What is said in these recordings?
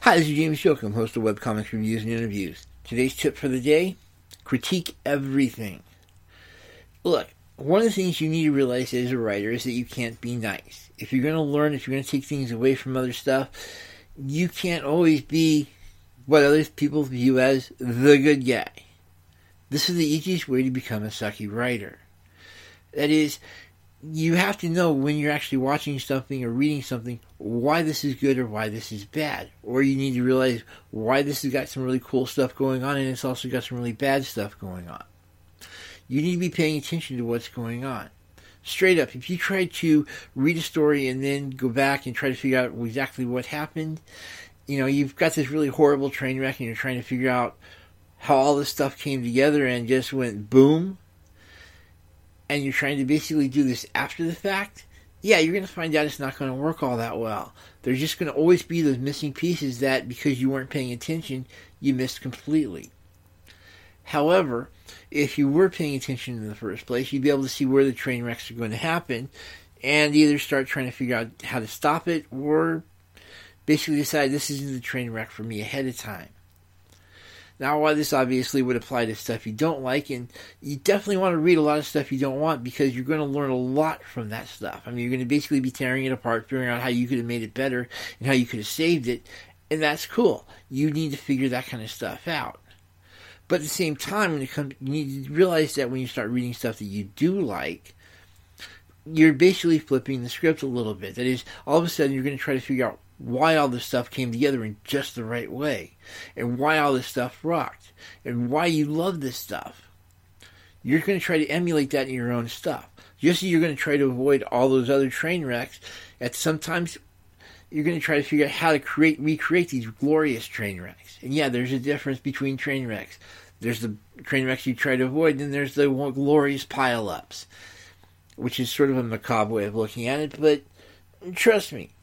Hi, this is James Jokum, host of Webcomics Reviews and Interviews. Today's tip for the day critique everything. Look, one of the things you need to realize as a writer is that you can't be nice. If you're going to learn, if you're going to take things away from other stuff, you can't always be what other people view as the good guy. This is the easiest way to become a sucky writer. That is, you have to know when you're actually watching something or reading something why this is good or why this is bad. Or you need to realize why this has got some really cool stuff going on and it's also got some really bad stuff going on. You need to be paying attention to what's going on. Straight up, if you try to read a story and then go back and try to figure out exactly what happened, you know, you've got this really horrible train wreck and you're trying to figure out how all this stuff came together and just went boom and you're trying to basically do this after the fact, yeah, you're going to find out it's not going to work all that well. There's just going to always be those missing pieces that, because you weren't paying attention, you missed completely. However, if you were paying attention in the first place, you'd be able to see where the train wrecks are going to happen and either start trying to figure out how to stop it or basically decide this isn't the train wreck for me ahead of time. Now, while this obviously would apply to stuff you don't like, and you definitely want to read a lot of stuff you don't want because you're going to learn a lot from that stuff. I mean, you're going to basically be tearing it apart, figuring out how you could have made it better and how you could have saved it, and that's cool. You need to figure that kind of stuff out. But at the same time, when it comes, you need to realize that when you start reading stuff that you do like, you're basically flipping the script a little bit. That is, all of a sudden, you're going to try to figure out why all this stuff came together in just the right way, and why all this stuff rocked, and why you love this stuff. You're going to try to emulate that in your own stuff. Just you're going to try to avoid all those other train wrecks, at sometimes you're going to try to figure out how to create, recreate these glorious train wrecks. And yeah, there's a difference between train wrecks. There's the train wrecks you try to avoid, and there's the glorious pile-ups, which is sort of a macabre way of looking at it. But trust me,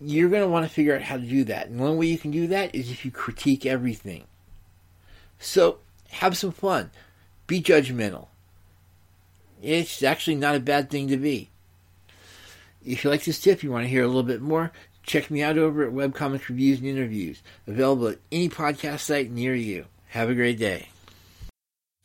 you're going to want to figure out how to do that. And one way you can do that is if you critique everything. So have some fun. Be judgmental. It's actually not a bad thing to be. If you like this tip, you want to hear a little bit more, check me out over at Webcomics Reviews and Interviews, available at any podcast site near you. Have a great day.